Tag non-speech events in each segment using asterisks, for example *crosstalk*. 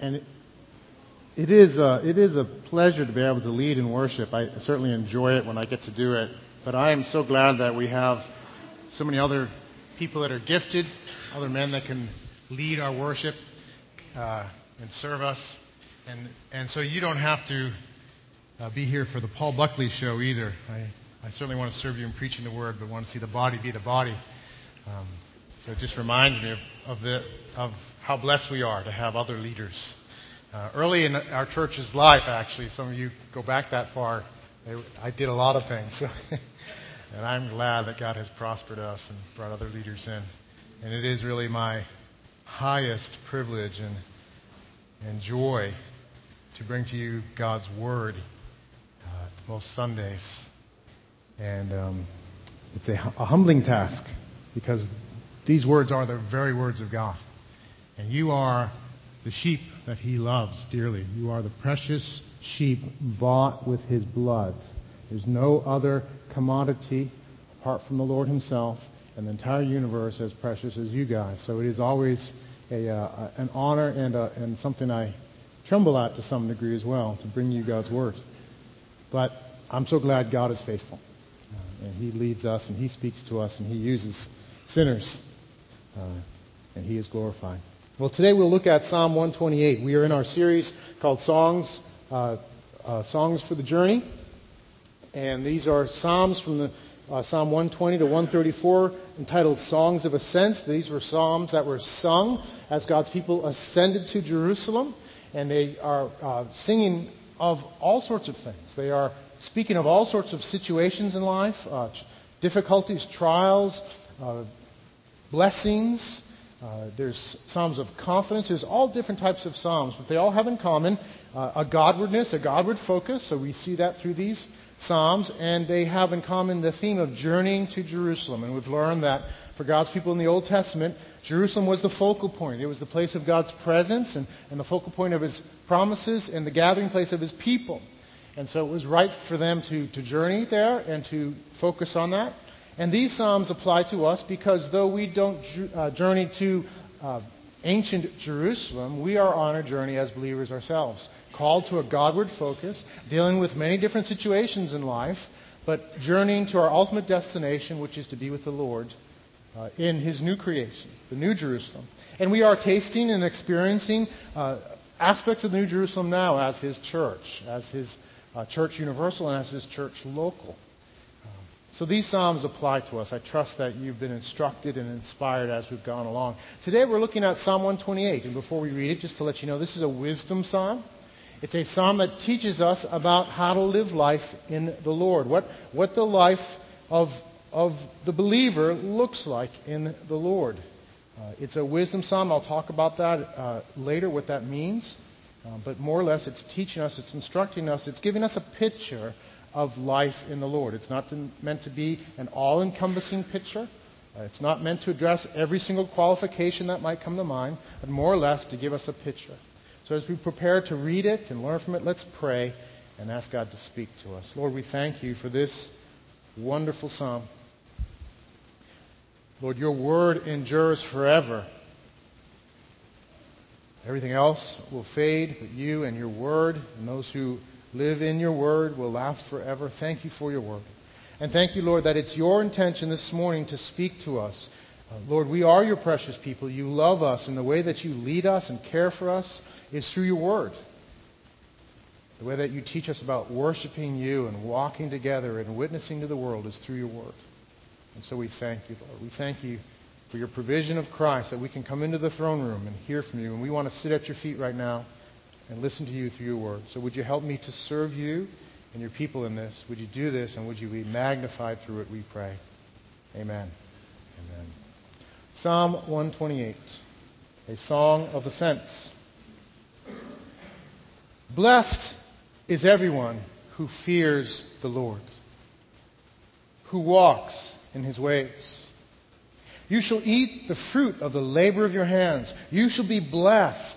and it, it is a, it is a pleasure to be able to lead in worship. I certainly enjoy it when I get to do it. But I am so glad that we have so many other people that are gifted, other men that can lead our worship uh, and serve us. And, and so you don't have to uh, be here for the Paul Buckley show either. I, I certainly want to serve you in preaching the word, but want to see the body be the body. Um, so it just reminds me of, of, the, of how blessed we are to have other leaders. Uh, early in our church's life, actually, some of you go back that far, they, I did a lot of things. *laughs* and I'm glad that God has prospered us and brought other leaders in. And it is really my highest privilege and, and joy to bring to you God's Word uh, most Sundays. And um, it's a, a humbling task because these words are the very words of God. And you are the sheep that he loves dearly. You are the precious sheep bought with his blood. There's no other commodity apart from the Lord himself and the entire universe as precious as you guys. So it is always a, uh, an honor and, uh, and something I tremble at to some degree as well to bring you God's word. But I'm so glad God is faithful. Uh, and he leads us and he speaks to us and he uses sinners uh, and he is glorified. Well, today we'll look at Psalm 128. We are in our series called Songs, uh, uh, Songs for the Journey. And these are Psalms from the uh, Psalm 120 to 134 entitled Songs of Ascent. These were Psalms that were sung as God's people ascended to Jerusalem. And they are uh, singing of all sorts of things. They are speaking of all sorts of situations in life, uh, difficulties, trials, uh, blessings. Uh, there's psalms of confidence. There's all different types of psalms, but they all have in common uh, a Godwardness, a Godward focus. So we see that through these psalms, and they have in common the theme of journeying to Jerusalem. And we've learned that for God's people in the Old Testament, Jerusalem was the focal point. It was the place of God's presence and, and the focal point of His promises and the gathering place of His people. And so it was right for them to, to journey there and to focus on that. And these Psalms apply to us because though we don't uh, journey to uh, ancient Jerusalem, we are on a journey as believers ourselves, called to a Godward focus, dealing with many different situations in life, but journeying to our ultimate destination, which is to be with the Lord uh, in His new creation, the New Jerusalem. And we are tasting and experiencing aspects of the New Jerusalem now as His church, as His church universal, and as His church local. So these Psalms apply to us. I trust that you've been instructed and inspired as we've gone along. Today we're looking at Psalm 128. And before we read it, just to let you know, this is a wisdom psalm. It's a psalm that teaches us about how to live life in the Lord, what, what the life of, of the believer looks like in the Lord. Uh, it's a wisdom psalm. I'll talk about that uh, later, what that means. Uh, but more or less, it's teaching us, it's instructing us, it's giving us a picture of life in the Lord. It's not meant to be an all encompassing picture. Uh, it's not meant to address every single qualification that might come to mind, but more or less to give us a picture. So as we prepare to read it and learn from it, let's pray and ask God to speak to us. Lord, we thank you for this wonderful psalm. Lord, your word endures forever. Everything else will fade, but you and your word and those who live in your word will last forever. Thank you for your word. And thank you, Lord, that it's your intention this morning to speak to us. Uh, Lord, we are your precious people. You love us, and the way that you lead us and care for us is through your word. The way that you teach us about worshiping you and walking together and witnessing to the world is through your word. And so we thank you, Lord. We thank you for your provision of Christ that we can come into the throne room and hear from you. And we want to sit at your feet right now and listen to you through your word. So would you help me to serve you and your people in this? Would you do this and would you be magnified through it, we pray. Amen. Amen. Psalm 128, a song of ascents. Blessed is everyone who fears the Lord, who walks in his ways. You shall eat the fruit of the labor of your hands. You shall be blessed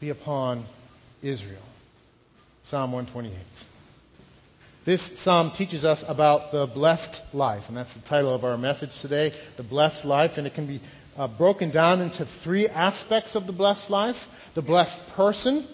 be upon Israel. Psalm 128. This psalm teaches us about the blessed life, and that's the title of our message today, the blessed life, and it can be uh, broken down into three aspects of the blessed life the blessed person,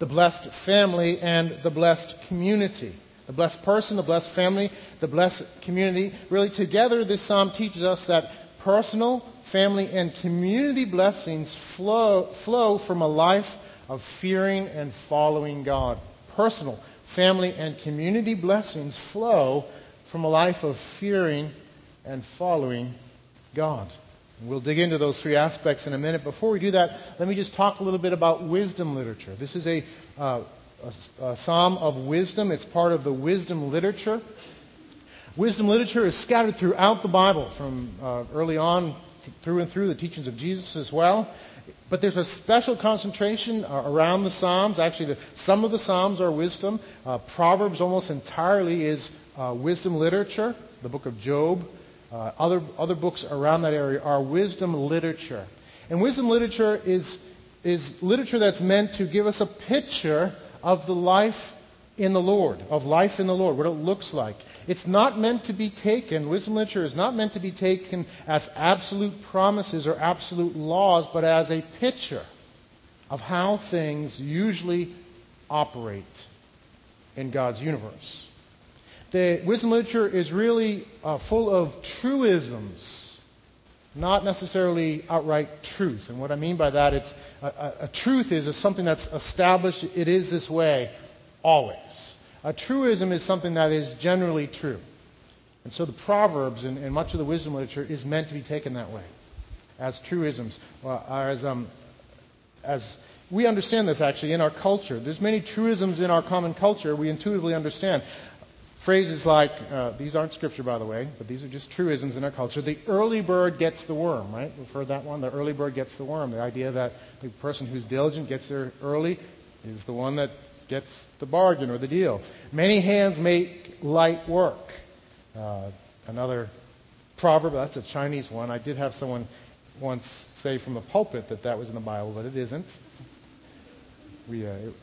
the blessed family, and the blessed community. The blessed person, the blessed family, the blessed community. Really, together, this psalm teaches us that personal, family, and community blessings flow, flow from a life of fearing and following God. Personal, family, and community blessings flow from a life of fearing and following God. We'll dig into those three aspects in a minute. Before we do that, let me just talk a little bit about wisdom literature. This is a, uh, a, a psalm of wisdom, it's part of the wisdom literature. Wisdom literature is scattered throughout the Bible, from uh, early on through and through the teachings of Jesus as well. But there's a special concentration uh, around the Psalms. Actually, the, some of the Psalms are wisdom. Uh, Proverbs almost entirely is uh, wisdom literature. The book of Job, uh, other, other books around that area are wisdom literature. And wisdom literature is, is literature that's meant to give us a picture of the life in the Lord, of life in the Lord, what it looks like. It's not meant to be taken, wisdom literature is not meant to be taken as absolute promises or absolute laws, but as a picture of how things usually operate in God's universe the wisdom literature is really uh, full of truisms, not necessarily outright truth. And what I mean by that, it's a, a, a truth is, is something that's established. It is this way always. A truism is something that is generally true. And so the Proverbs and, and much of the wisdom literature is meant to be taken that way, as truisms, well, as um, as we understand this actually in our culture. There's many truisms in our common culture we intuitively understand. Phrases like, uh, these aren't scripture by the way, but these are just truisms in our culture. The early bird gets the worm, right? We've heard that one. The early bird gets the worm. The idea that the person who's diligent gets there early is the one that gets the bargain or the deal. Many hands make light work. Uh, another proverb, that's a Chinese one. I did have someone once say from the pulpit that that was in the Bible, but it isn't. We, uh, it,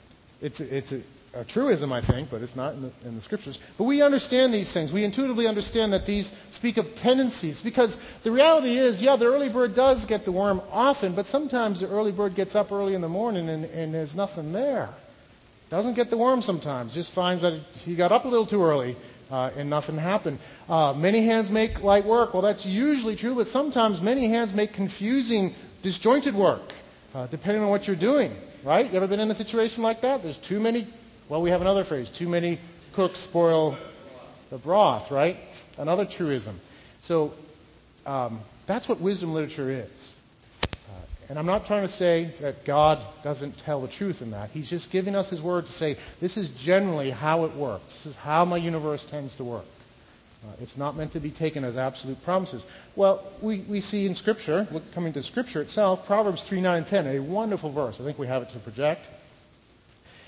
it's, it's a, a truism, I think, but it's not in the, in the, scriptures. But we understand these things. We intuitively understand that these speak of tendencies. Because the reality is, yeah, the early bird does get the worm often, but sometimes the early bird gets up early in the morning and, and there's nothing there. Doesn't get the worm sometimes, just finds that he got up a little too early uh, and nothing happened. Uh, many hands make light work. Well, that's usually true, but sometimes many hands make confusing, disjointed work, uh, depending on what you're doing. Right? You ever been in a situation like that? There's too many well, we have another phrase too many cooks spoil the broth, right? Another truism. So um, that's what wisdom literature is. And I'm not trying to say that God doesn't tell the truth in that. He's just giving us His word to say, this is generally how it works. This is how my universe tends to work. Uh, it's not meant to be taken as absolute promises. Well, we, we see in Scripture, look, coming to Scripture itself, Proverbs 3, 9, and 10, a wonderful verse. I think we have it to project.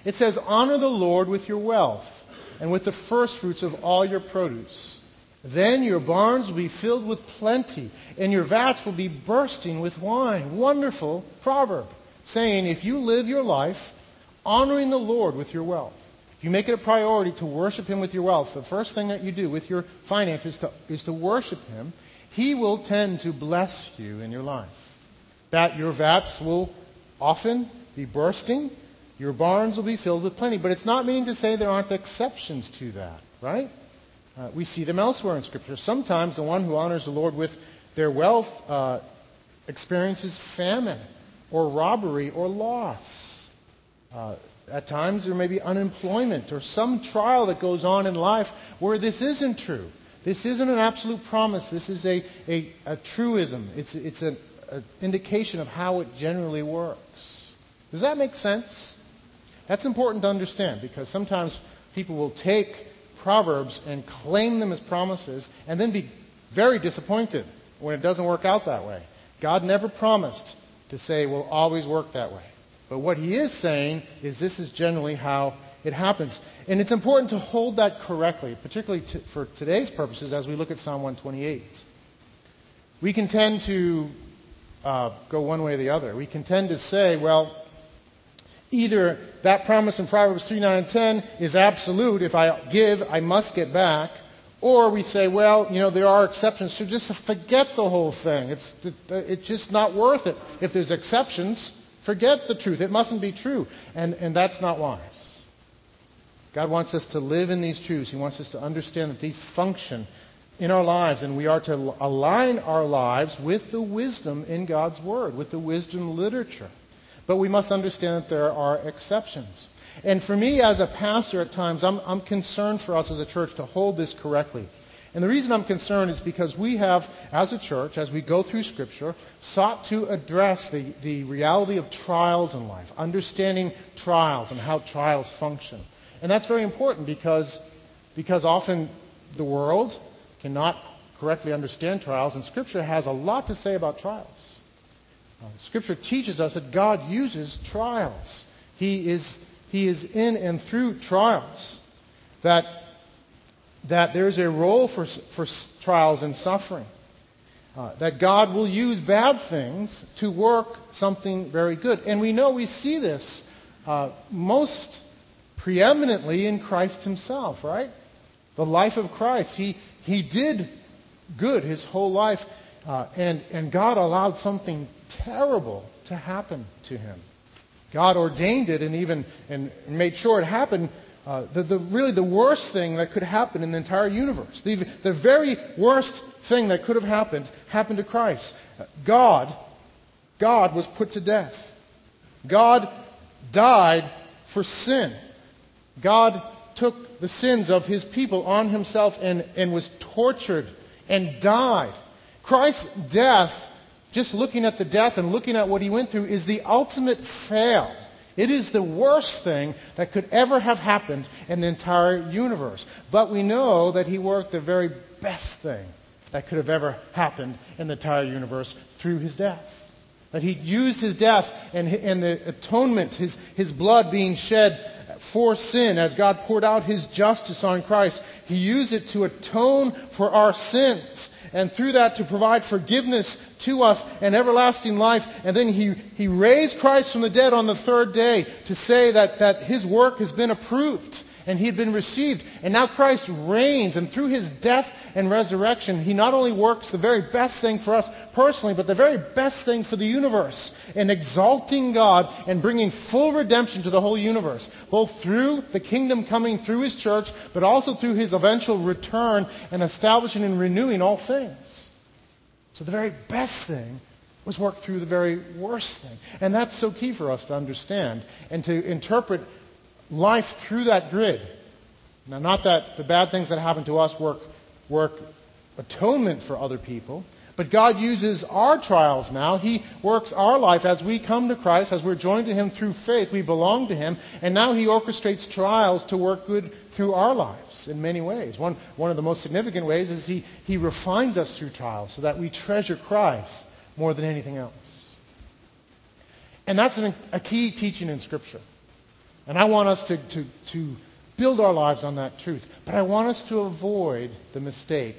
It says, Honor the Lord with your wealth and with the firstfruits of all your produce. Then your barns will be filled with plenty, and your vats will be bursting with wine. Wonderful proverb, saying, if you live your life honoring the Lord with your wealth, if you make it a priority to worship Him with your wealth, the first thing that you do with your finances to, is to worship Him, He will tend to bless you in your life. That your vats will often be bursting, your barns will be filled with plenty. But it's not meaning to say there aren't exceptions to that, right? Uh, we see them elsewhere in Scripture. Sometimes the one who honors the Lord with their wealth uh, experiences famine or robbery or loss. Uh, at times there may be unemployment or some trial that goes on in life where this isn't true. This isn't an absolute promise. This is a, a, a truism. It's, it's an indication of how it generally works. Does that make sense? That's important to understand because sometimes people will take Proverbs and claim them as promises and then be very disappointed when it doesn't work out that way. God never promised to say, will always work that way. But what he is saying is this is generally how it happens. And it's important to hold that correctly, particularly for today's purposes as we look at Psalm 128. We can tend to uh, go one way or the other. We can tend to say, well, either that promise in Proverbs 3, 9, and 10 is absolute. If I give, I must get back. Or we say, well, you know, there are exceptions, so just forget the whole thing. It's, it's just not worth it. If there's exceptions, forget the truth. It mustn't be true. And, and that's not wise. God wants us to live in these truths. He wants us to understand that these function in our lives, and we are to align our lives with the wisdom in God's Word, with the wisdom literature. But we must understand that there are exceptions. And for me, as a pastor, at times, I'm, I'm concerned for us as a church to hold this correctly. And the reason I'm concerned is because we have, as a church, as we go through Scripture, sought to address the, the reality of trials in life, understanding trials and how trials function. And that's very important because, because often the world cannot correctly understand trials, and Scripture has a lot to say about trials. Scripture teaches us that God uses trials. He is, he is in and through trials. That, that there's a role for, for trials and suffering. Uh, that God will use bad things to work something very good. And we know we see this uh, most preeminently in Christ himself, right? The life of Christ. He, he did good his whole life, uh, and, and God allowed something terrible to happen to him. God ordained it and even and made sure it happened. Uh, the, the, really, the worst thing that could happen in the entire universe, the, the very worst thing that could have happened, happened to Christ. God, God was put to death. God died for sin. God took the sins of his people on himself and, and was tortured and died. Christ's death just looking at the death and looking at what he went through is the ultimate fail. It is the worst thing that could ever have happened in the entire universe. But we know that he worked the very best thing that could have ever happened in the entire universe through his death. That he used his death and, and the atonement, his, his blood being shed for sin as God poured out his justice on Christ. He used it to atone for our sins and through that to provide forgiveness to us and everlasting life. And then he, he raised Christ from the dead on the third day to say that, that his work has been approved and he had been received. And now Christ reigns, and through his death and resurrection, he not only works the very best thing for us personally, but the very best thing for the universe in exalting God and bringing full redemption to the whole universe, both through the kingdom coming through his church, but also through his eventual return and establishing and renewing all things. So the very best thing was worked through the very worst thing. And that's so key for us to understand and to interpret life through that grid. Now, not that the bad things that happen to us work, work atonement for other people, but God uses our trials now. He works our life as we come to Christ, as we're joined to Him through faith. We belong to Him. And now He orchestrates trials to work good through our lives in many ways. One, one of the most significant ways is he, he refines us through trials so that we treasure Christ more than anything else. And that's an, a key teaching in Scripture. And I want us to, to, to build our lives on that truth. But I want us to avoid the mistake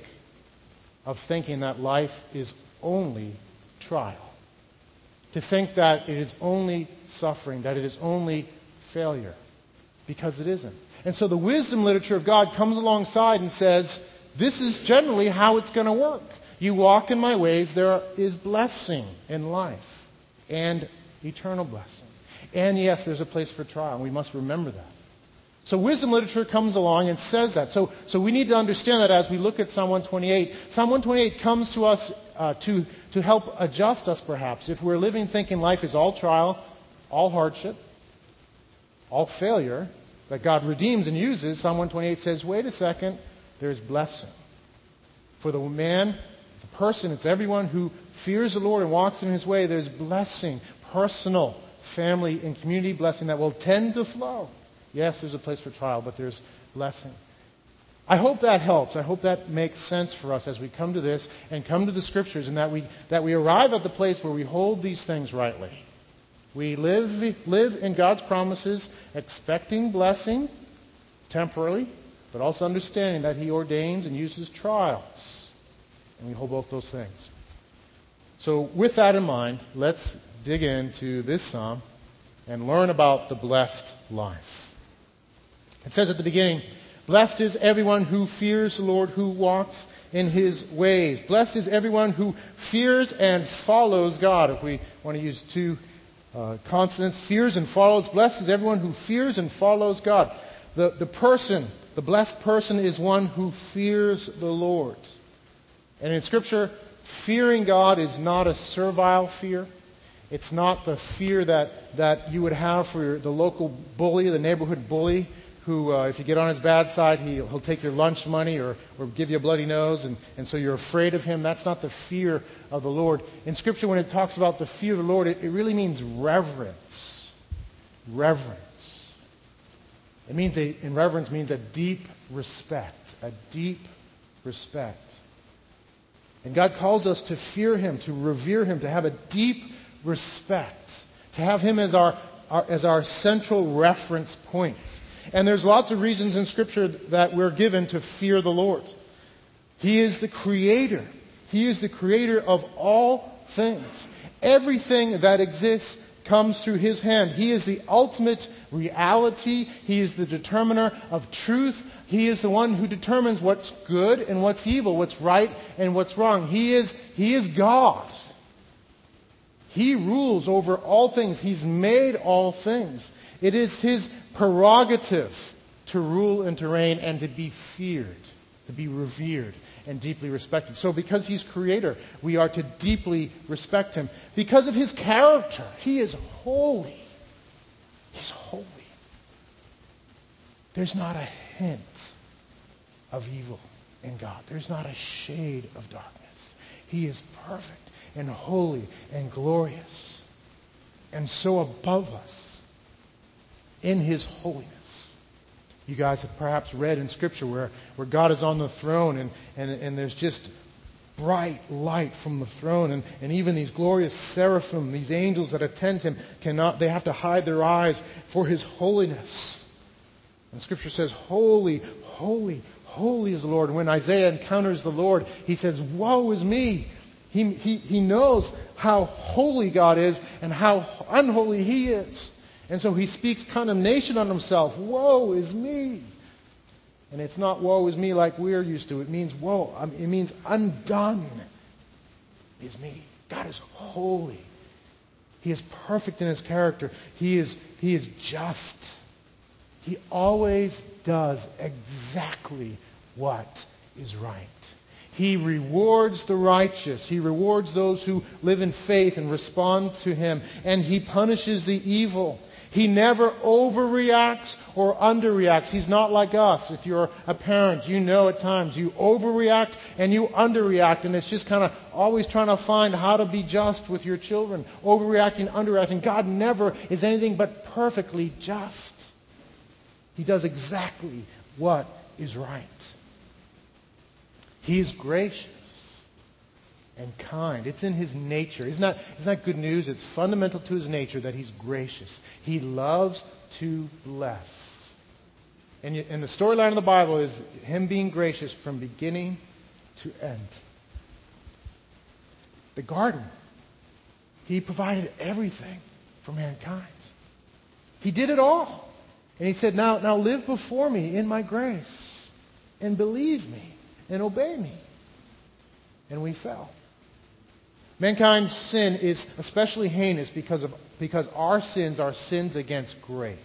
of thinking that life is only trial. To think that it is only suffering, that it is only failure. Because it isn't. And so the wisdom literature of God comes alongside and says, this is generally how it's going to work. You walk in my ways, there is blessing in life and eternal blessing. And yes, there's a place for trial, we must remember that. So wisdom literature comes along and says that. So, so we need to understand that as we look at Psalm 128. Psalm 128 comes to us uh, to, to help adjust us, perhaps. If we're living thinking life is all trial, all hardship, all failure, that God redeems and uses, Psalm 128 says, wait a second, there's blessing. For the man, the person, it's everyone who fears the Lord and walks in his way, there's blessing, personal, family, and community blessing that will tend to flow. Yes, there's a place for trial, but there's blessing. I hope that helps. I hope that makes sense for us as we come to this and come to the scriptures and that we, that we arrive at the place where we hold these things rightly. We live, live in God's promises, expecting blessing temporarily, but also understanding that He ordains and uses trials. And we hold both those things. So, with that in mind, let's dig into this psalm and learn about the blessed life. It says at the beginning, Blessed is everyone who fears the Lord, who walks in his ways. Blessed is everyone who fears and follows God. If we want to use two uh, consonants, fears and follows. Blessed is everyone who fears and follows God. The, the person, the blessed person, is one who fears the Lord. And in Scripture, fearing God is not a servile fear. It's not the fear that, that you would have for the local bully, the neighborhood bully, who, uh, if you get on his bad side, he'll, he'll take your lunch money or, or give you a bloody nose, and, and so you're afraid of him. That's not the fear of the Lord. In Scripture, when it talks about the fear of the Lord, it, it really means reverence. Reverence. It means a, in reverence means a deep respect, a deep respect. And God calls us to fear Him, to revere Him, to have a deep respect, to have Him as our, our as our central reference point. And there's lots of reasons in Scripture that we're given to fear the Lord. He is the creator. He is the creator of all things. Everything that exists comes through His hand. He is the ultimate reality. He is the determiner of truth. He is the one who determines what's good and what's evil, what's right and what's wrong. He is, he is God. He rules over all things. He's made all things. It is His prerogative to rule and to reign and to be feared, to be revered and deeply respected. So, because He's Creator, we are to deeply respect Him. Because of His character, He is holy. He's holy. There's not a hint of evil in God, there's not a shade of darkness. He is perfect and holy and glorious and so above us in his holiness. You guys have perhaps read in Scripture where, where God is on the throne and, and, and there's just bright light from the throne and, and even these glorious seraphim, these angels that attend him, cannot they have to hide their eyes for his holiness. And Scripture says, Holy, holy, holy is the Lord. And when Isaiah encounters the Lord, he says, Woe is me. He, he, he knows how holy God is and how unholy he is. And so he speaks condemnation on himself. Woe is me. And it's not woe is me like we're used to. It means woe. Um, it means undone is me. God is holy. He is perfect in his character. He is, he is just. He always does exactly what is right. He rewards the righteous. He rewards those who live in faith and respond to him. And he punishes the evil. He never overreacts or underreacts. He's not like us. If you're a parent, you know at times you overreact and you underreact, and it's just kind of always trying to find how to be just with your children. Overreacting, underreacting. God never is anything but perfectly just. He does exactly what is right. He is gracious and kind. It's in his nature. It's not, that, isn't good news? It's fundamental to his nature that he's gracious. He loves to bless. And, you, and the storyline of the Bible is him being gracious from beginning to end. The garden, he provided everything for mankind. He did it all. And he said, now, now live before me in my grace and believe me and obey me. And we fell. Mankind's sin is especially heinous because, of, because our sins are sins against grace.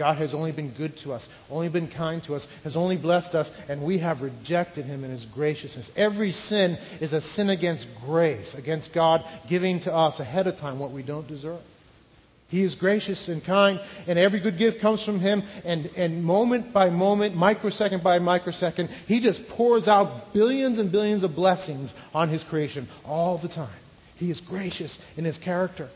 God has only been good to us, only been kind to us, has only blessed us, and we have rejected Him in His graciousness. Every sin is a sin against grace, against God giving to us ahead of time what we don't deserve. He is gracious and kind, and every good gift comes from Him. And, and moment by moment, microsecond by microsecond, He just pours out billions and billions of blessings on His creation all the time. He is gracious in His character.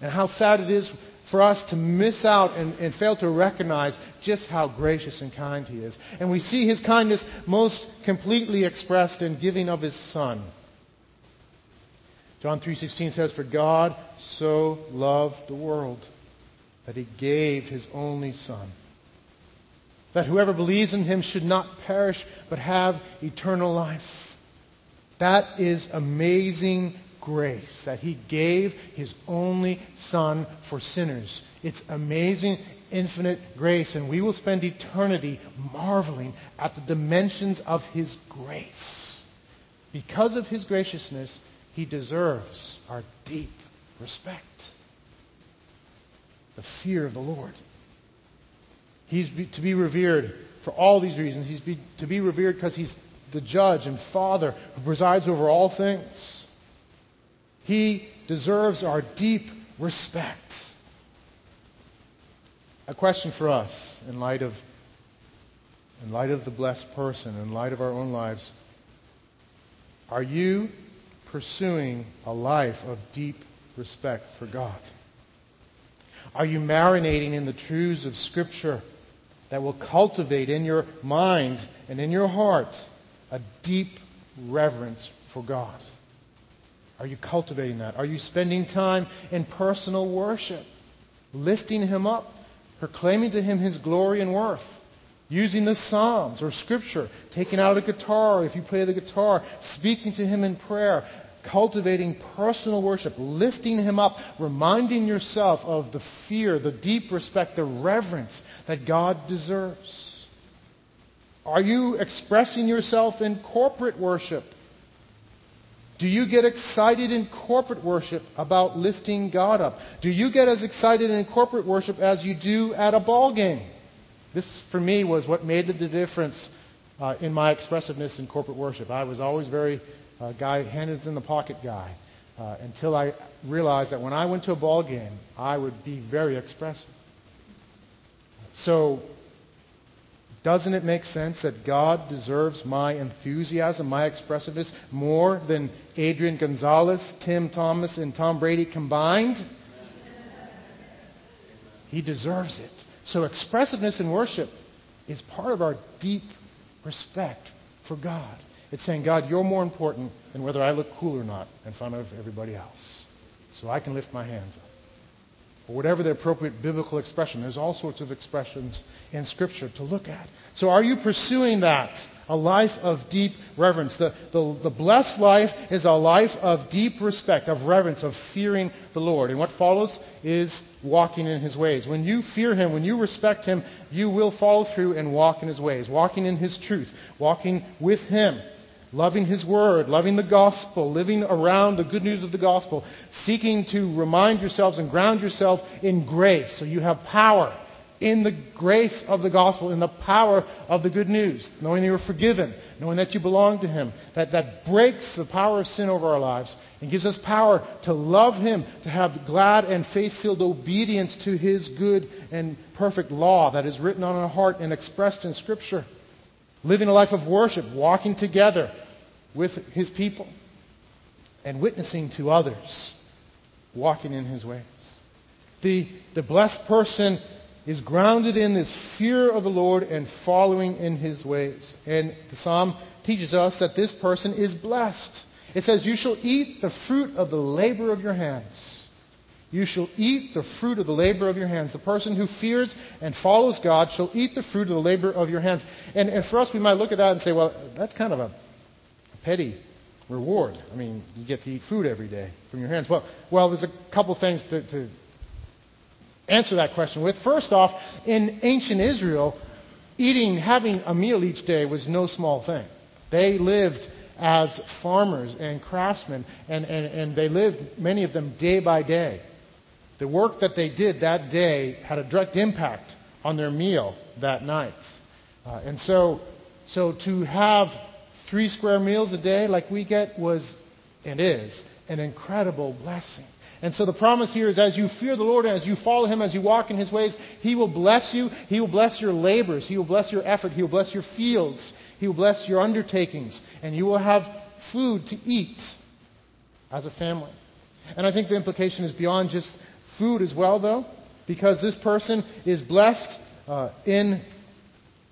And how sad it is for us to miss out and, and fail to recognize just how gracious and kind He is. And we see His kindness most completely expressed in giving of His Son. John 3:16 says for God so loved the world that he gave his only son that whoever believes in him should not perish but have eternal life. That is amazing grace that he gave his only son for sinners. It's amazing infinite grace and we will spend eternity marveling at the dimensions of his grace. Because of his graciousness, he deserves our deep respect. The fear of the Lord. He's to be revered for all these reasons. He's be, to be revered because he's the judge and father who presides over all things. He deserves our deep respect. A question for us in light of in light of the blessed person, in light of our own lives. Are you pursuing a life of deep respect for God? Are you marinating in the truths of Scripture that will cultivate in your mind and in your heart a deep reverence for God? Are you cultivating that? Are you spending time in personal worship, lifting Him up, proclaiming to Him His glory and worth? using the Psalms or Scripture, taking out a guitar if you play the guitar, speaking to Him in prayer, cultivating personal worship, lifting Him up, reminding yourself of the fear, the deep respect, the reverence that God deserves? Are you expressing yourself in corporate worship? Do you get excited in corporate worship about lifting God up? Do you get as excited in corporate worship as you do at a ball game? This, for me, was what made the difference uh, in my expressiveness in corporate worship. I was always very uh, guy, hands in the pocket guy, uh, until I realized that when I went to a ball game, I would be very expressive. So, doesn't it make sense that God deserves my enthusiasm, my expressiveness, more than Adrian Gonzalez, Tim Thomas, and Tom Brady combined? He deserves it. So, expressiveness in worship is part of our deep respect for God. It's saying, God, you're more important than whether I look cool or not in front of everybody else. So I can lift my hands up. Or whatever the appropriate biblical expression. There's all sorts of expressions in Scripture to look at. So are you pursuing that? A life of deep reverence. The, the, the blessed life is a life of deep respect, of reverence, of fearing the Lord. And what follows is walking in His ways. When you fear Him, when you respect Him, you will follow through and walk in His ways, walking in His truth, walking with Him loving His Word, loving the gospel, living around the good news of the gospel, seeking to remind yourselves and ground yourself in grace so you have power in the grace of the gospel, in the power of the good news, knowing that you're forgiven, knowing that you belong to Him. That, that breaks the power of sin over our lives and gives us power to love Him, to have glad and faith filled obedience to His good and perfect law that is written on our heart and expressed in Scripture living a life of worship, walking together with his people, and witnessing to others, walking in his ways. The, the blessed person is grounded in this fear of the Lord and following in his ways. And the psalm teaches us that this person is blessed. It says, You shall eat the fruit of the labor of your hands. You shall eat the fruit of the labor of your hands. The person who fears and follows God shall eat the fruit of the labor of your hands. And, and for us, we might look at that and say, well, that's kind of a, petty reward. I mean, you get to eat food every day from your hands. Well, well there's a couple things to, to answer that question with. First off, in ancient Israel, eating, having a meal each day was no small thing. They lived as farmers and craftsmen, and, and, and they lived, many of them, day by day. The work that they did that day had a direct impact on their meal that night. Uh, and so, so to have three square meals a day like we get was and is an incredible blessing. And so the promise here is as you fear the Lord, as you follow Him, as you walk in His ways, He will bless you. He will bless your labors. He will bless your effort. He will bless your fields. He will bless your undertakings. And you will have food to eat as a family. And I think the implication is beyond just food as well, though, because this person is blessed uh, in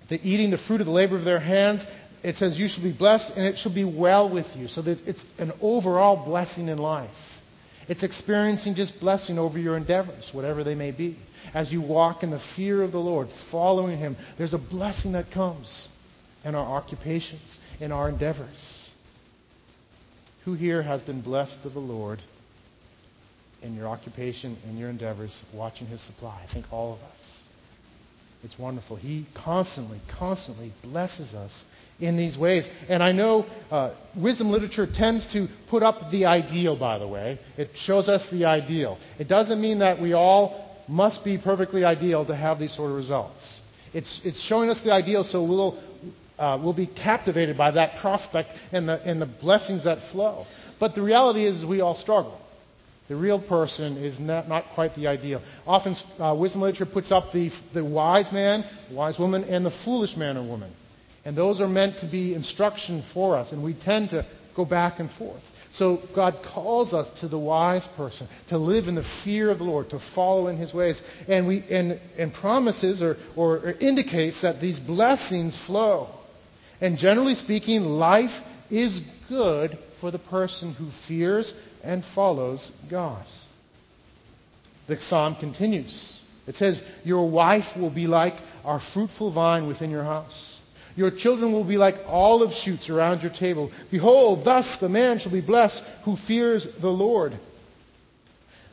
the eating the fruit of the labor of their hands. It says, You shall be blessed and it shall be well with you. So that it's an overall blessing in life. It's experiencing just blessing over your endeavors, whatever they may be. As you walk in the fear of the Lord, following Him, there's a blessing that comes in our occupations, in our endeavors. Who here has been blessed of the Lord in your occupation, in your endeavors, watching His supply? I think all of us. It's wonderful. He constantly, constantly blesses us in these ways. And I know uh, wisdom literature tends to put up the ideal, by the way. It shows us the ideal. It doesn't mean that we all must be perfectly ideal to have these sort of results. It's, it's showing us the ideal so we'll, uh, we'll be captivated by that prospect and the, and the blessings that flow. But the reality is we all struggle. The real person is not, not quite the ideal. Often, uh, wisdom literature puts up the, the wise man, wise woman, and the foolish man or woman. And those are meant to be instruction for us, and we tend to go back and forth. So God calls us to the wise person, to live in the fear of the Lord, to follow in his ways, and, we, and, and promises or, or, or indicates that these blessings flow. And generally speaking, life is good for the person who fears and follows God. The psalm continues. It says, Your wife will be like our fruitful vine within your house. Your children will be like olive shoots around your table. Behold, thus the man shall be blessed who fears the Lord.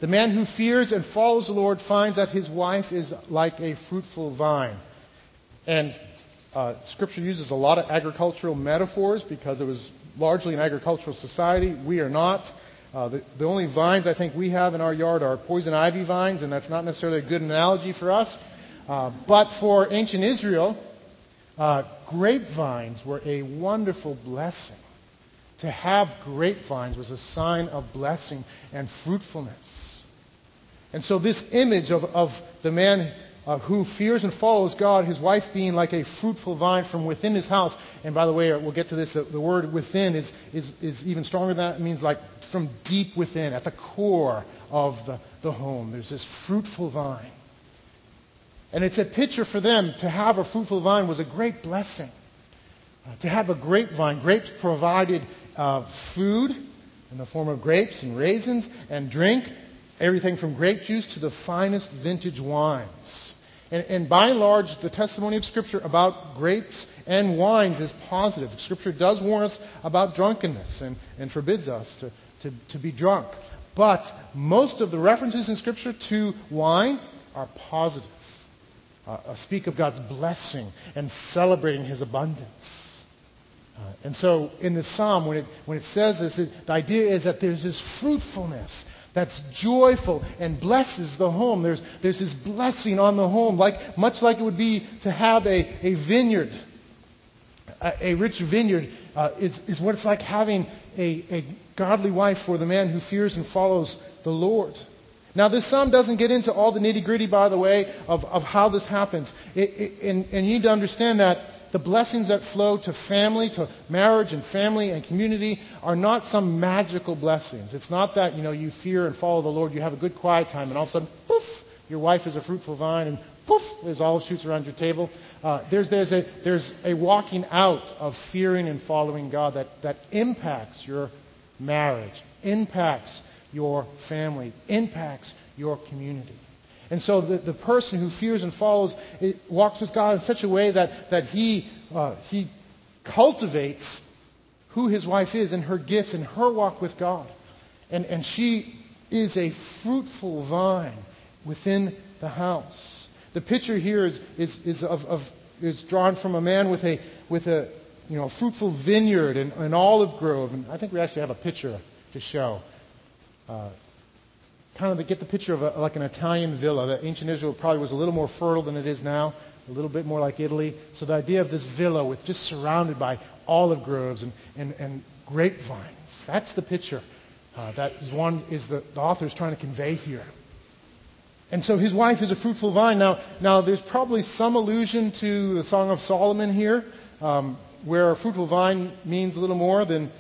The man who fears and follows the Lord finds that his wife is like a fruitful vine. And uh, Scripture uses a lot of agricultural metaphors because it was largely an agricultural society. We are not. Uh, the, the only vines I think we have in our yard are poison ivy vines, and that's not necessarily a good analogy for us. Uh, but for ancient Israel, uh, grapevines were a wonderful blessing. To have grapevines was a sign of blessing and fruitfulness. And so, this image of, of the man uh, who fears and follows God, his wife being like a fruitful vine from within his house. And by the way, we'll get to this. The, the word within is, is, is even stronger than that. It means like from deep within, at the core of the, the home. There's this fruitful vine. And it's a picture for them to have a fruitful vine was a great blessing. Uh, to have a grapevine, grapes provided uh, food in the form of grapes and raisins and drink, everything from grape juice to the finest vintage wines. And, and by and large, the testimony of Scripture about grapes and wines is positive. Scripture does warn us about drunkenness and, and forbids us to, to, to be drunk. But most of the references in Scripture to wine are positive uh, uh, speak of God's blessing and celebrating His abundance. Uh, and so in the psalm, when it, when it says this, it, the idea is that there's this fruitfulness that's joyful and blesses the home. There's, there's this blessing on the home, like, much like it would be to have a, a vineyard. A, a rich vineyard uh, is, is what it's like having a, a godly wife for the man who fears and follows the Lord. Now, this psalm doesn't get into all the nitty gritty, by the way, of, of how this happens. It, it, and, and you need to understand that the blessings that flow to family, to marriage and family and community are not some magical blessings. It's not that, you know, you fear and follow the Lord, you have a good quiet time, and all of a sudden, poof, your wife is a fruitful vine, and poof, there's olive shoots around your table. Uh, there's, there's, a, there's a walking out of fearing and following God that, that impacts your marriage, impacts your family, impacts your community. And so the, the person who fears and follows walks with God in such a way that, that he, uh, he cultivates who his wife is and her gifts and her walk with God. And, and she is a fruitful vine within the house. The picture here is, is, is, of, of, is drawn from a man with a, with a you know, fruitful vineyard and an olive grove. And I think we actually have a picture to show uh, kind of get the picture of a, like an Italian villa. That ancient Israel probably was a little more fertile than it is now, a little bit more like Italy. So the idea of this villa with just surrounded by olive groves and, and, and grapevines, that's the picture uh, that is one is the, the author is trying to convey here. And so his wife is a fruitful vine. Now, now there's probably some allusion to the Song of Solomon here, um, where a fruitful vine means a little more than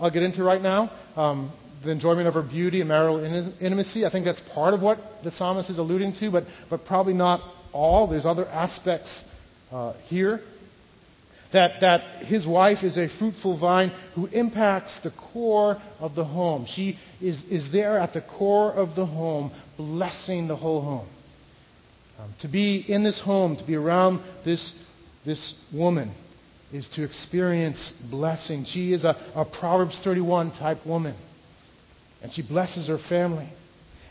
I'll get into right now. Um, the enjoyment of her beauty and marital intimacy. I think that's part of what the psalmist is alluding to, but, but probably not all. There's other aspects uh, here. That, that his wife is a fruitful vine who impacts the core of the home. She is, is there at the core of the home, blessing the whole home. Um, to be in this home, to be around this, this woman, is to experience blessing. She is a, a Proverbs 31 type woman. And she blesses her family.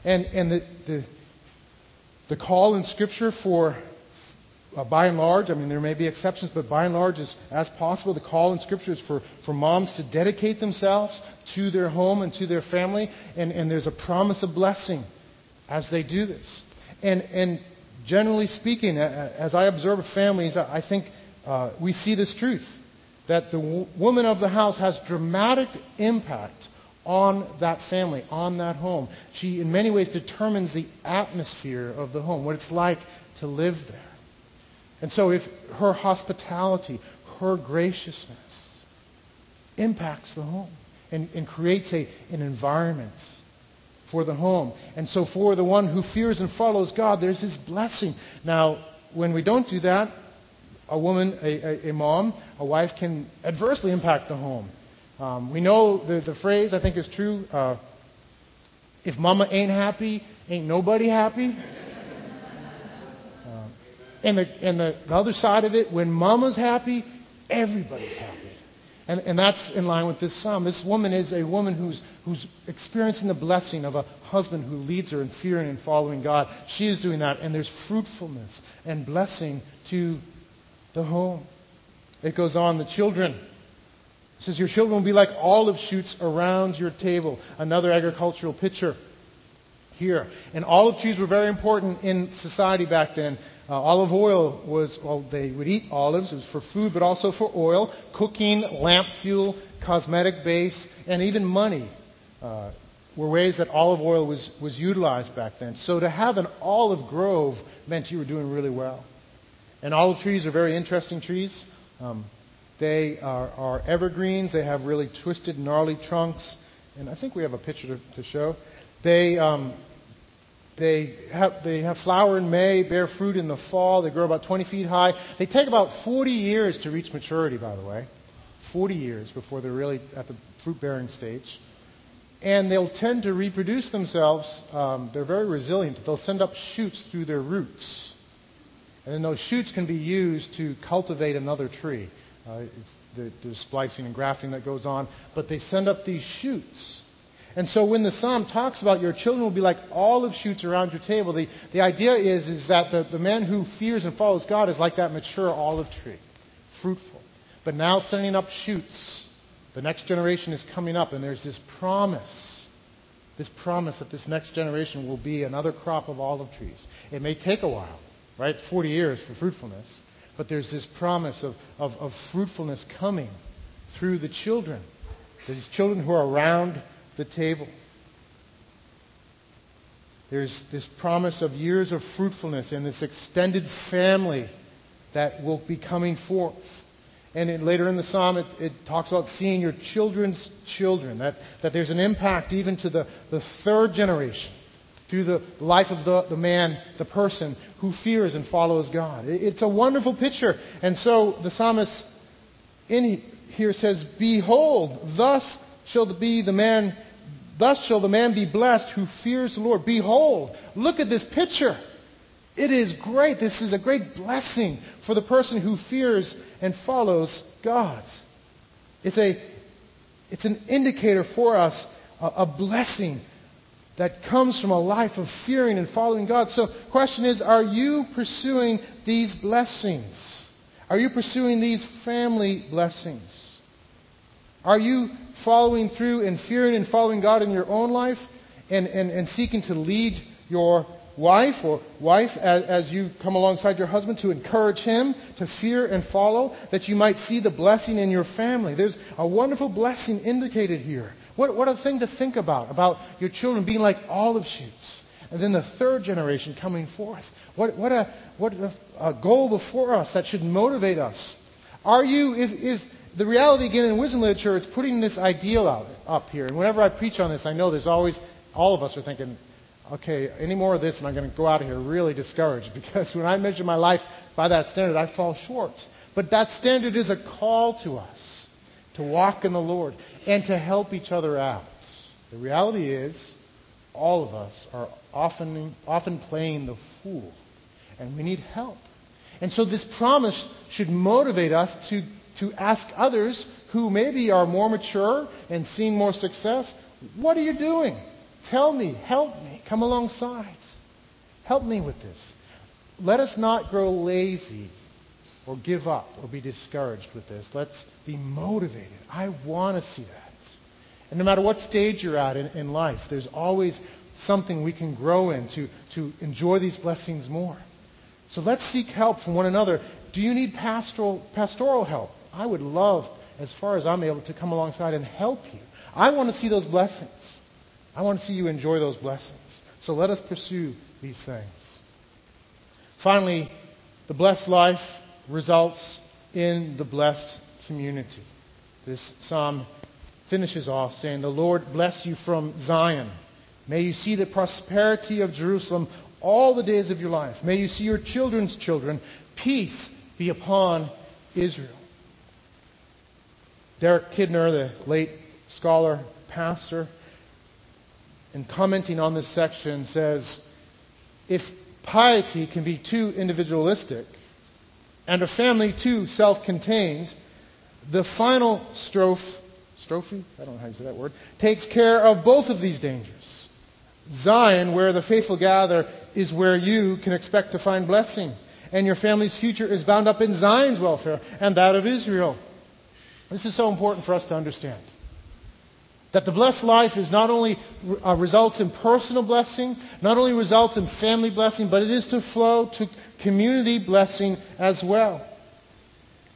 And, and the, the, the call in Scripture for, uh, by and large, I mean, there may be exceptions, but by and large, is, as possible, the call in Scripture is for, for moms to dedicate themselves to their home and to their family. And, and there's a promise of blessing as they do this. And, and generally speaking, as I observe families, I think uh, we see this truth that the w- woman of the house has dramatic impact on that family, on that home. She, in many ways, determines the atmosphere of the home, what it's like to live there. And so, if her hospitality, her graciousness impacts the home and, and creates a, an environment for the home. And so, for the one who fears and follows God, there's this blessing. Now, when we don't do that, a woman, a, a, a mom, a wife can adversely impact the home. Um, we know the, the phrase, I think, is true. Uh, if mama ain't happy, ain't nobody happy. Uh, and the, and the, the other side of it, when mama's happy, everybody's happy. And, and that's in line with this psalm. This woman is a woman who's, who's experiencing the blessing of a husband who leads her in fearing and following God. She is doing that, and there's fruitfulness and blessing to the home. It goes on, the children. It says, Your children will be like olive shoots around your table. Another agricultural picture here. And olive trees were very important in society back then. Uh, olive oil was, well, they would eat olives. It was for food, but also for oil, cooking, lamp fuel, cosmetic base, and even money uh, were ways that olive oil was, was utilized back then. So to have an olive grove meant you were doing really well. And olive trees are very interesting trees. Um, they are, are, evergreens. They have really twisted, gnarly trunks. And I think we have a picture to, to show. They, um, they, have, they have flower in May, bear fruit in the fall. They grow about 20 feet high. They take about 40 years to reach maturity, by the way. 40 years before they're really at the fruit bearing stage. And they'll tend to reproduce themselves. Um, they're very resilient. They'll send up shoots through their roots. And then those shoots can be used to cultivate another tree. Uh, the, splicing and grafting that goes on. But they send up these shoots. And so when the psalm talks about your children will be like olive shoots around your table, the, the idea is, is that the, the man who fears and follows God is like that mature olive tree, fruitful. But now sending up shoots. The next generation is coming up, and there's this promise. This promise that this next generation will be another crop of olive trees. It may take a while right? 40 years for fruitfulness. But there's this promise of, of, of fruitfulness coming through the children. These children who are around the table. There's this promise of years of fruitfulness and this extended family that will be coming forth. And in, later in the psalm, it, it, talks about seeing your children's children, that, that there's an impact even to the, the third generation through the life of the, the man, the person who fears and follows God. It's a wonderful picture. And so the psalmist in here says, Behold, thus shall be the man, thus shall the man be blessed who fears the Lord. Behold, look at this picture. It is great. This is a great blessing for the person who fears and follows God. It's, a, it's an indicator for us, a, a blessing that comes from a life of fearing and following God. So, question is, are you pursuing these blessings? Are you pursuing these family blessings? Are you following through and fearing and following God in your own life and, and, and seeking to lead your wife or wife as, as you come alongside your husband to encourage him to fear and follow that you might see the blessing in your family? There's a wonderful blessing indicated here. What, what a thing to think about, about your children being like olive shoots. And then the third generation coming forth. What, what, a, what a, a goal before us that should motivate us. Are you, is, is the reality again in wisdom literature, it's putting this ideal out, up here. And whenever I preach on this, I know there's always, all of us are thinking, okay, any more of this and I'm going to go out of here really discouraged *laughs* because when I measure my life by that standard, I fall short. But that standard is a call to us to walk in the Lord and to help each other out. The reality is, all of us are often, often playing the fool, and we need help. And so this promise should motivate us to, to ask others who maybe are more mature and seeing more success, what are you doing? Tell me, help me, come alongside. Help me with this. Let us not grow lazy or give up or be discouraged with this. Let's be motivated. I want to see that. And no matter what stage you're at in, in life, there's always something we can grow in to, to enjoy these blessings more. So let's seek help from one another. Do you need pastoral, pastoral help? I would love, as far as I'm able, to come alongside and help you. I want to see those blessings. I want to see you enjoy those blessings. So let us pursue these things. Finally, the blessed life results in the blessed community. This psalm finishes off saying, The Lord bless you from Zion. May you see the prosperity of Jerusalem all the days of your life. May you see your children's children. Peace be upon Israel. Derek Kidner, the late scholar, pastor, in commenting on this section says, if piety can be too individualistic and a family too self-contained, the final strophe, strophe, I don't know how you say that word, takes care of both of these dangers. Zion, where the faithful gather, is where you can expect to find blessing. And your family's future is bound up in Zion's welfare and that of Israel. This is so important for us to understand. That the blessed life is not only uh, results in personal blessing, not only results in family blessing, but it is to flow to community blessing as well.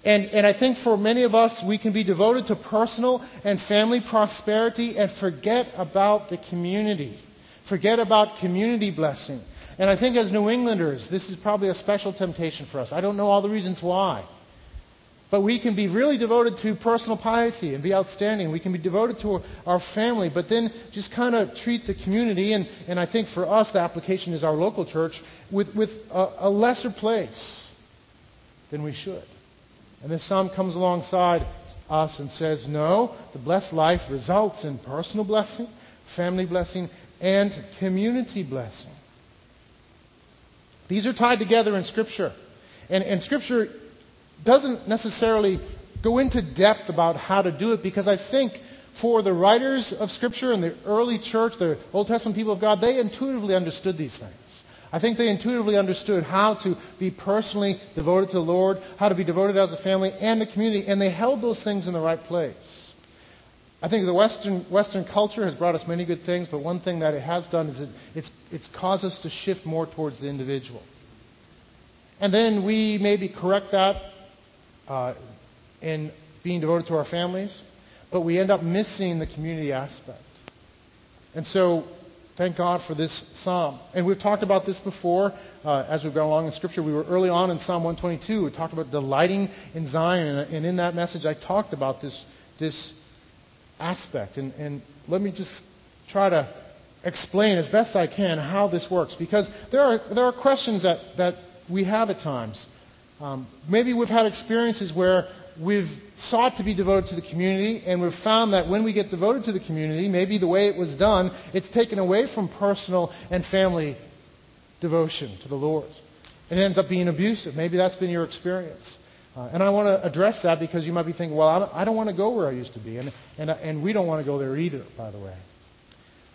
And, and I think for many of us, we can be devoted to personal and family prosperity and forget about the community. Forget about community blessing. And I think as New Englanders, this is probably a special temptation for us. I don't know all the reasons why. But we can be really devoted to personal piety and be outstanding. We can be devoted to our family, but then just kind of treat the community, and, and I think for us the application is our local church, with, with a, a lesser place than we should. And this psalm comes alongside us and says, no, the blessed life results in personal blessing, family blessing, and community blessing. These are tied together in Scripture. And, and Scripture doesn't necessarily go into depth about how to do it because I think for the writers of Scripture and the early church, the Old Testament people of God, they intuitively understood these things. I think they intuitively understood how to be personally devoted to the Lord, how to be devoted as a family and the community, and they held those things in the right place. I think the Western, Western culture has brought us many good things, but one thing that it has done is it, it's, it's caused us to shift more towards the individual. And then we maybe correct that uh, in being devoted to our families, but we end up missing the community aspect. And so, thank God for this psalm. And we've talked about this before uh, as we've gone along in Scripture. We were early on in Psalm 122. We talked about delighting in Zion, and, and in that message, I talked about this this aspect. And, and let me just try to explain as best I can how this works because there are, there are questions that, that we have at times. Um, maybe we've had experiences where we've sought to be devoted to the community and we've found that when we get devoted to the community, maybe the way it was done, it's taken away from personal and family devotion to the Lord. It ends up being abusive. Maybe that's been your experience. Uh, and I want to address that because you might be thinking, well, I don't want to go where I used to be. And, and, and we don't want to go there either, by the way.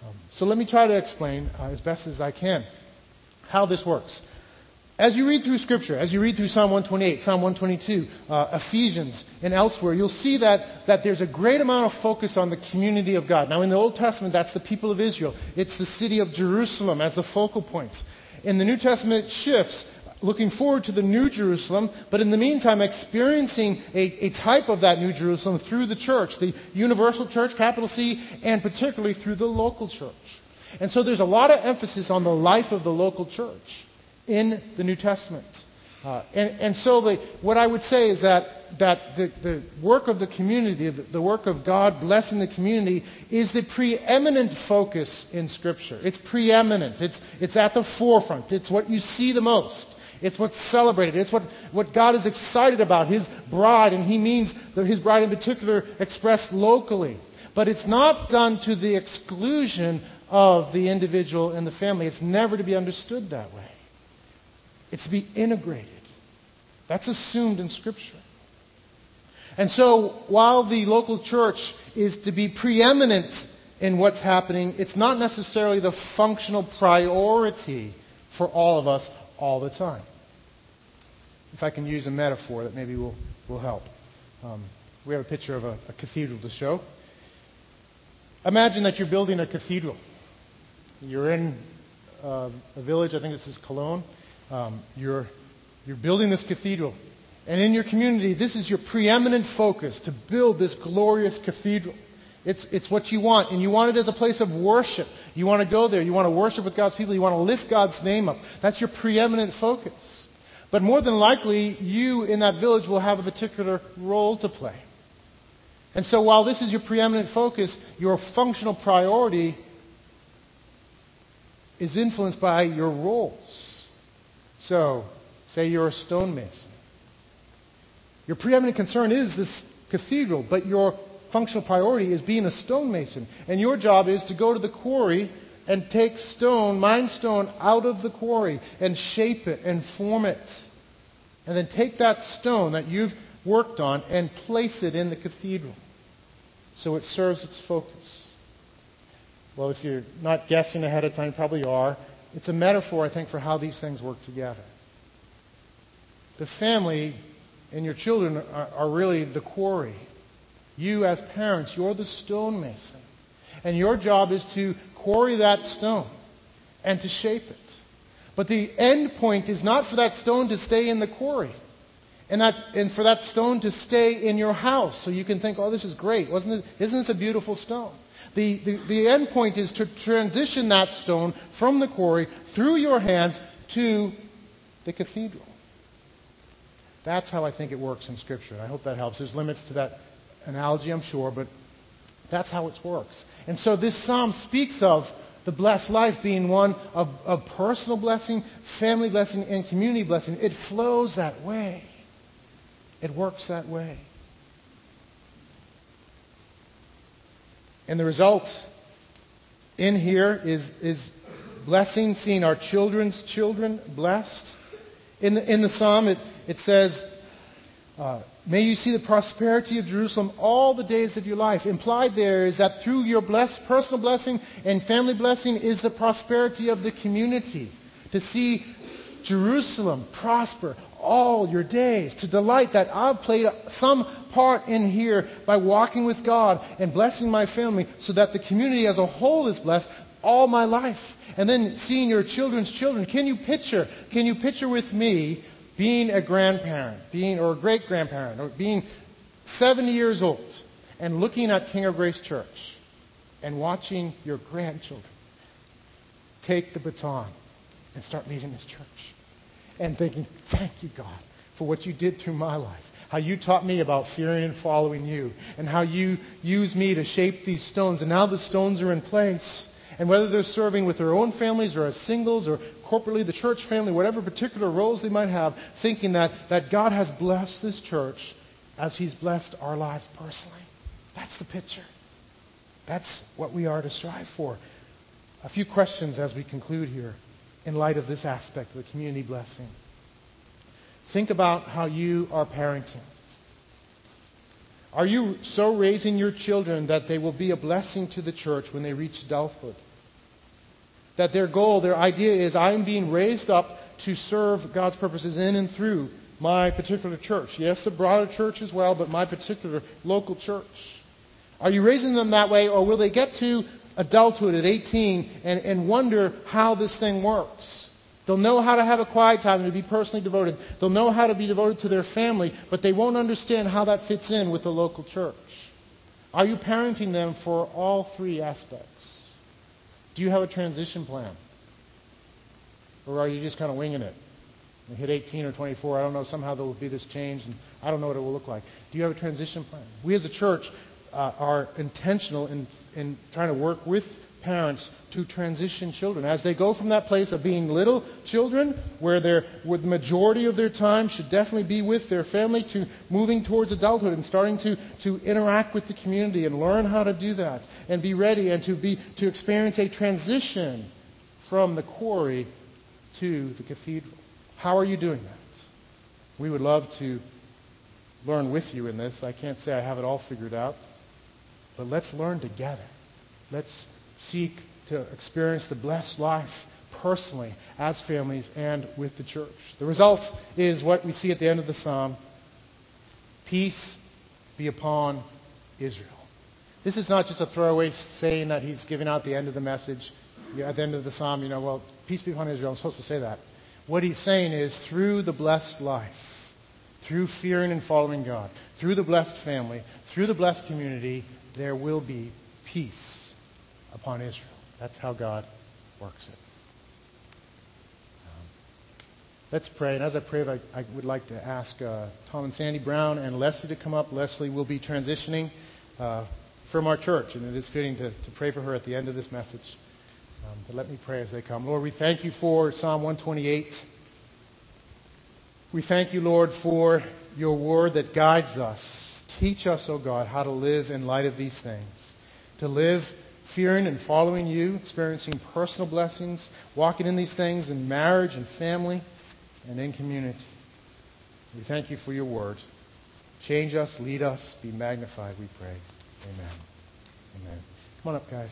Um, so let me try to explain uh, as best as I can how this works. As you read through Scripture, as you read through Psalm 128, Psalm 122, uh, Ephesians, and elsewhere, you'll see that, that there's a great amount of focus on the community of God. Now, in the Old Testament, that's the people of Israel. It's the city of Jerusalem as the focal point. In the New Testament, it shifts looking forward to the New Jerusalem, but in the meantime experiencing a, a, type of that New Jerusalem through the church, the universal church, capital C, and particularly through the local church. And so there's a lot of emphasis on the life of the local church in the New Testament. Uh, and, and, so the, what I would say is that, that the, the work of the community, the, the work of God blessing the community, is the preeminent focus in Scripture. It's preeminent. It's, it's at the forefront. It's what you see the most. It's what's celebrated. It's what, what God is excited about, His bride, and He means the, His bride in particular expressed locally. But it's not done to the exclusion of the individual and the family. It's never to be understood that way. It's to be integrated. That's assumed in Scripture. And so, while the local church is to be preeminent in what's happening, it's not necessarily the functional priority for all of us all the time. If I can use a metaphor that maybe will, will help. Um, we have a picture of a, a cathedral to show. Imagine that you're building a cathedral. You're in uh, a village, I think this is Cologne. Um, you're, you're building this cathedral. And in your community, this is your preeminent focus to build this glorious cathedral. It's, it's what you want. And you want it as a place of worship. You want to go there. You want to worship with God's people. You want to lift God's name up. That's your preeminent focus. But more than likely, you in that village will have a particular role to play. And so while this is your preeminent focus, your functional priority is influenced by your roles. So, say you're a stonemason. Your preeminent concern is this cathedral, but your functional priority is being a stonemason. And your job is to go to the quarry and take stone, mine stone, out of the quarry and shape it and form it. And then take that stone that you've worked on and place it in the cathedral so it serves its focus. Well, if you're not guessing ahead of time, you probably are. It's a metaphor, I think, for how these things work together. The family and your children are, are really the quarry. You, as parents, you're the stonemason. And your job is to quarry that stone and to shape it. But the end point is not for that stone to stay in the quarry. And, that, and for that stone to stay in your house so you can think, oh, this is great. Wasn't it, isn't this a beautiful stone? The, the, the end point is to transition that stone from the quarry through your hands to the cathedral. That's how I think it works in Scripture. I hope that helps. There's limits to that analogy, I'm sure, but that's how it works. And so this psalm speaks of the blessed life being one of, of personal blessing, family blessing, and community blessing. It flows that way. It works that way. And the result in here is, is blessing, seeing our children's children blessed. In the, in the psalm, it, it says, uh, May you see the prosperity of Jerusalem all the days of your life. Implied there is that through your blessed personal blessing and family blessing is the prosperity of the community. To see Jerusalem prosper all your days, to delight that I've played some part in here by walking with God and blessing my family so that the community as a whole is blessed all my life. And then seeing your children's children. Can you picture, can you picture with me being a grandparent, being, or a great grandparent, or being 70 years old and looking at King of Grace Church and watching your grandchildren take the baton and start leading this church? And thinking, Thank you, God, for what you did through my life. How you taught me about fearing and following you, and how you used me to shape these stones. And now the stones are in place. And whether they're serving with their own families or as singles or corporately, the church family, whatever particular roles they might have, thinking that, that God has blessed this church as He's blessed our lives personally. That's the picture. That's what we are to strive for. A few questions as we conclude here in light of this aspect of the community blessing. Think about how you are parenting. Are you so raising your children that they will be a blessing to the church when they reach adulthood? That their goal, their idea is I'm being raised up to serve God's purposes in and through my particular church. Yes, the broader church as well, but my particular local church. Are you raising them that way, or will they get to adulthood at 18 and, and wonder how this thing works. They'll know how to have a quiet time and to be personally devoted. They'll know how to be devoted to their family, but they won't understand how that fits in with the local church. Are you parenting them for all three aspects? Do you have a transition plan? Or are you just kind of winging it? They hit 18 or 24, I don't know, somehow there will be this change, and I don't know what it will look like. Do you have a transition plan? We as a church uh, are intentional in, in trying to work with parents to transition children. As they go from that place of being little children, where they're, where the majority of their time should definitely be with their family, to moving towards adulthood and starting to, to interact with the community and learn how to do that and be ready and to, be, to experience a transition from the quarry to the cathedral. How are you doing that? We would love to learn with you in this. I can't say I have it all figured out, but let's learn together. Let's seek to experience the blessed life personally as families and with the church. The result is what we see at the end of the psalm Peace be upon Israel. This is not just a throwaway saying that he's giving out the end of the message. At the end of the psalm, you know, well, peace be upon Israel. I'm supposed to say that. What he's saying is through the blessed life, through fearing and following God, through the blessed family, through the blessed community, there will be peace upon Israel. That's how God works it. Um, let's pray. And as I pray, I, I would like to ask uh, Tom and Sandy Brown and Leslie to come up. Leslie will be transitioning uh, from our church, and it is fitting to, to pray for her at the end of this message. Um, but let me pray as they come. Lord, we thank you for Psalm 128. We thank you, Lord, for your word that guides us. Teach us, O oh God, how to live in light of these things. To live fearing and following you, experiencing personal blessings, walking in these things in marriage and family and in community. We thank you for your words. Change us, lead us, be magnified, we pray. Amen. Amen. Come on up, guys.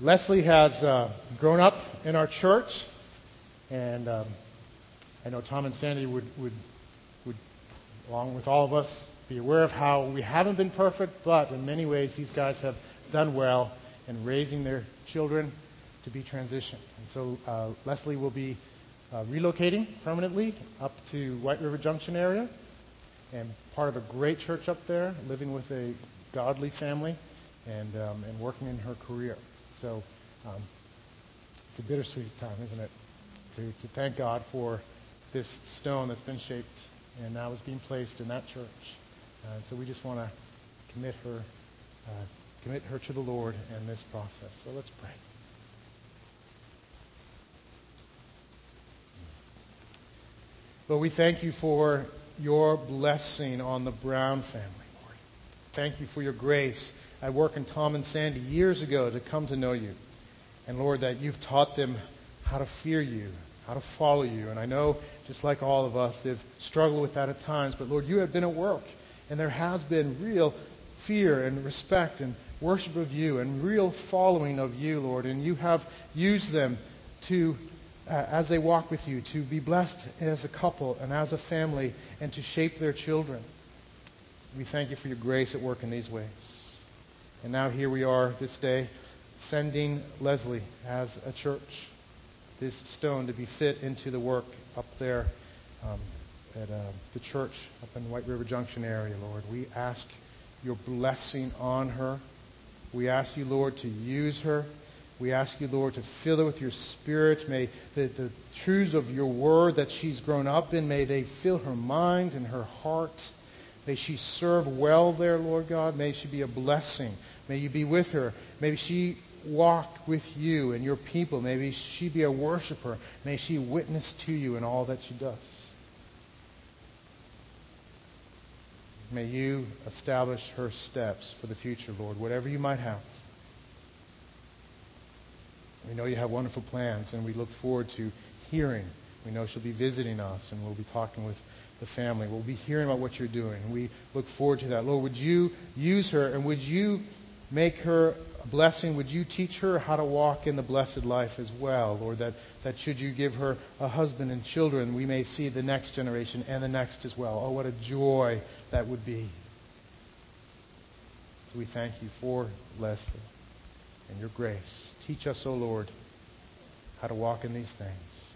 Leslie has uh, grown up in our church, and um, I know Tom and Sandy would, would, would, along with all of us, be aware of how we haven't been perfect, but in many ways these guys have done well in raising their children to be transitioned. And so uh, Leslie will be uh, relocating permanently up to White River Junction area and part of a great church up there, living with a godly family and, um, and working in her career. So um, it's a bittersweet time, isn't it? To, to thank God for this stone that's been shaped and now is being placed in that church. Uh, so we just want to commit her, uh, commit her to the Lord in this process. So let's pray. Lord, we thank you for your blessing on the Brown family, Lord. Thank you for your grace. I worked in Tom and Sandy years ago to come to know you. And Lord, that you've taught them how to fear you, how to follow you. And I know, just like all of us, they've struggled with that at times. But Lord, you have been at work. And there has been real fear and respect and worship of you and real following of you, Lord. And you have used them to, uh, as they walk with you, to be blessed as a couple and as a family and to shape their children. We thank you for your grace at work in these ways. And now here we are this day sending Leslie as a church this stone to be fit into the work up there um, at uh, the church up in White River Junction area, Lord. We ask your blessing on her. We ask you, Lord, to use her. We ask you, Lord, to fill her with your spirit. May the, the truths of your word that she's grown up in, may they fill her mind and her heart. May she serve well there, Lord God. May she be a blessing. May you be with her. May she walk with you and your people. May she be a worshiper. May she witness to you in all that she does. May you establish her steps for the future, Lord, whatever you might have. We know you have wonderful plans, and we look forward to hearing. We know she'll be visiting us, and we'll be talking with the family. We'll be hearing about what you're doing. We look forward to that. Lord, would you use her, and would you make her blessing, would you teach her how to walk in the blessed life as well, Lord? That, that should you give her a husband and children, we may see the next generation and the next as well. Oh, what a joy that would be. So we thank you for Leslie and your grace. Teach us, O oh Lord, how to walk in these things.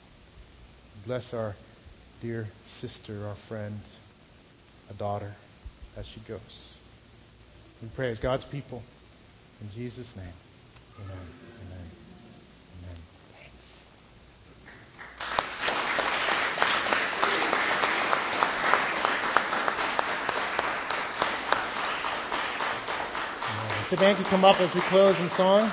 Bless our dear sister, our friend, a daughter, as she goes. We pray as God's people. In Jesus' name. Amen. Amen. Amen. Thanks. The band can come up as we close in song.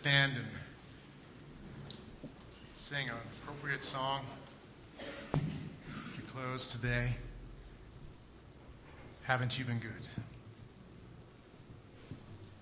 Stand and sing an appropriate song to close today. Haven't you been good?